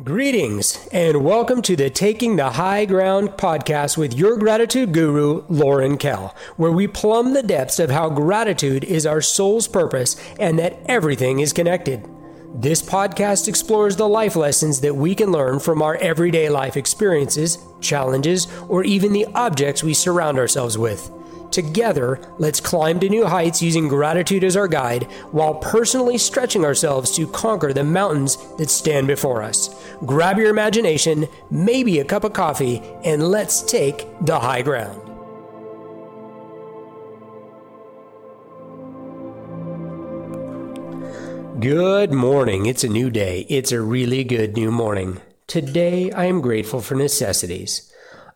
Greetings and welcome to the Taking the High Ground podcast with your gratitude guru, Loren Kell, where we plumb the depths of how gratitude is our soul's purpose and that everything is connected. This podcast explores the life lessons that we can learn from our everyday life experiences, challenges, or even the objects we surround ourselves with. Together, let's climb to new heights using gratitude as our guide while personally stretching ourselves to conquer the mountains that stand before us. Grab your imagination, maybe a cup of coffee, and let's take the high ground. Good morning. It's a new day. It's a really good new morning. Today, I am grateful for necessities.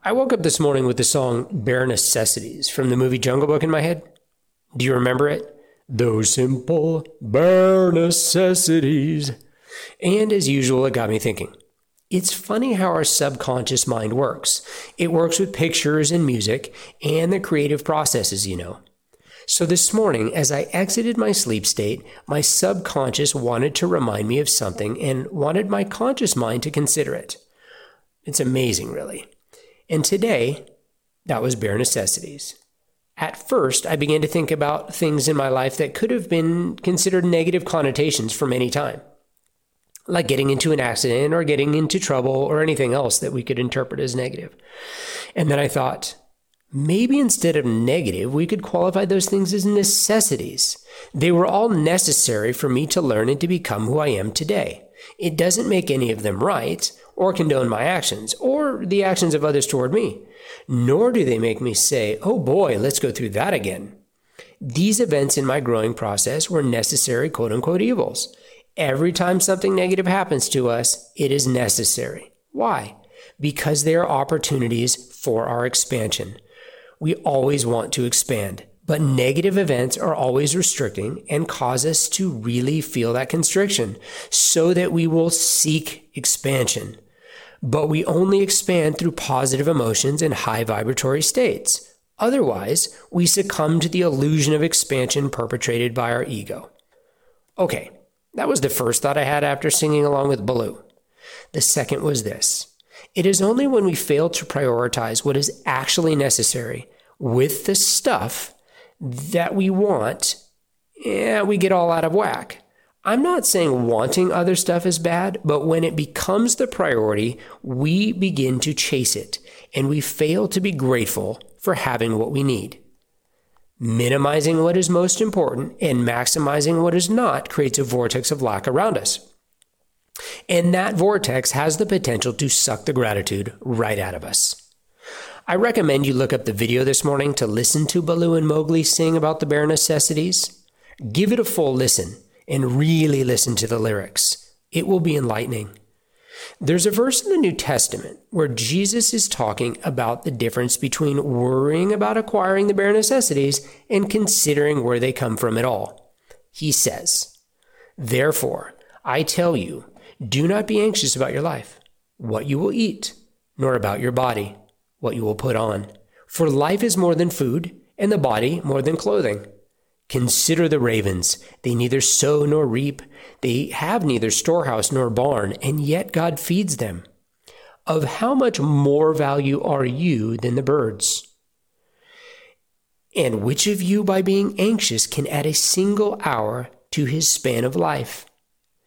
I woke up this morning with the song Bare Necessities from the movie Jungle Book in my head. Do you remember it? Those simple, bare necessities. And as usual, it got me thinking. It's funny how our subconscious mind works. It works with pictures and music and the creative processes, you know. So this morning, as I exited my sleep state, my subconscious wanted to remind me of something and wanted my conscious mind to consider it. It's amazing, really. And today, that was bare necessities. At first, I began to think about things in my life that could have been considered negative connotations for any time, like getting into an accident or getting into trouble or anything else that we could interpret as negative. And then I thought, maybe instead of negative, we could qualify those things as necessities. They were all necessary for me to learn and to become who I am today. It doesn't make any of them right or condone my actions or the actions of others toward me, nor do they make me say, oh boy, let's go through that again. These events in my growing process were necessary quote unquote evils. Every time something negative happens to us, it is necessary. Why? Because they are opportunities for our expansion. We always want to expand. But negative events are always restricting and cause us to really feel that constriction so that we will seek expansion. But we only expand through positive emotions and high vibratory states. Otherwise, we succumb to the illusion of expansion perpetrated by our ego. Okay, that was the first thought I had after singing along with Baloo. The second was this it is only when we fail to prioritize what is actually necessary with the stuff that we want, yeah, we get all out of whack. I'm not saying wanting other stuff is bad, but when it becomes the priority, we begin to chase it and we fail to be grateful for having what we need. Minimizing what is most important and maximizing what is not creates a vortex of lack around us. And that vortex has the potential to suck the gratitude right out of us. I recommend you look up the video this morning to listen to Baloo and Mowgli sing about the bare necessities. Give it a full listen and really listen to the lyrics. It will be enlightening. There's a verse in the New Testament where Jesus is talking about the difference between worrying about acquiring the bare necessities and considering where they come from at all. He says, Therefore, I tell you, do not be anxious about your life, what you will eat, nor about your body what you will put on. For life is more than food, and the body more than clothing. Consider the ravens. They neither sow nor reap. They have neither storehouse nor barn, and yet God feeds them. Of how much more value are you than the birds? And which of you, by being anxious, can add a single hour to his span of life?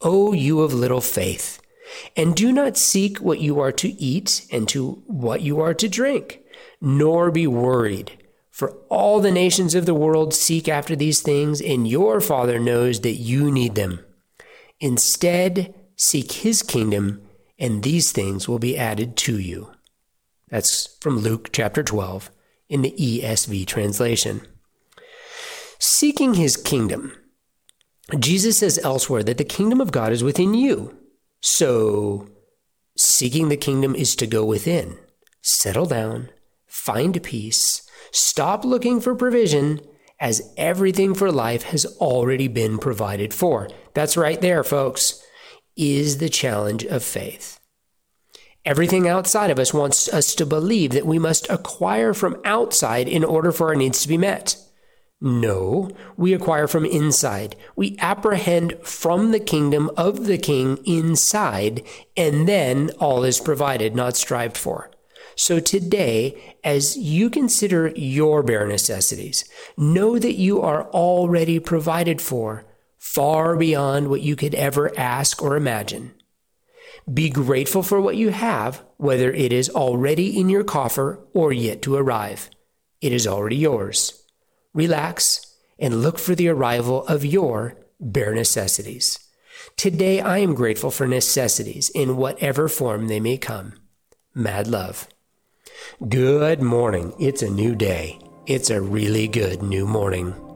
O you of little faith? And do not seek what you are to eat and to what you are to drink, nor be worried. For all the nations of the world seek after these things, and your Father knows that you need them. Instead, seek his kingdom, and these things will be added to you. That's from Luke chapter 12 in the ESV translation. Seeking his kingdom. Jesus says elsewhere that the kingdom of God is within you. So, Seeking the kingdom is to go within, settle down, find peace, stop looking for provision, as everything for life has already been provided for. That's right there, folks, is the challenge of faith. Everything outside of us wants us to believe that we must acquire from outside in order for our needs to be met. No, we acquire from inside. We apprehend from the kingdom of the king inside, and then all is provided, not strived for. So today, as you consider your bare necessities, know that you are already provided for, far beyond what you could ever ask or imagine. Be grateful for what you have, whether it is already in your coffer or yet to arrive. It is already yours relax, and look for the arrival of your bare necessities. Today, I am grateful for necessities in whatever form they may come. Mad love. Good morning. It's a new day. It's a really good new morning.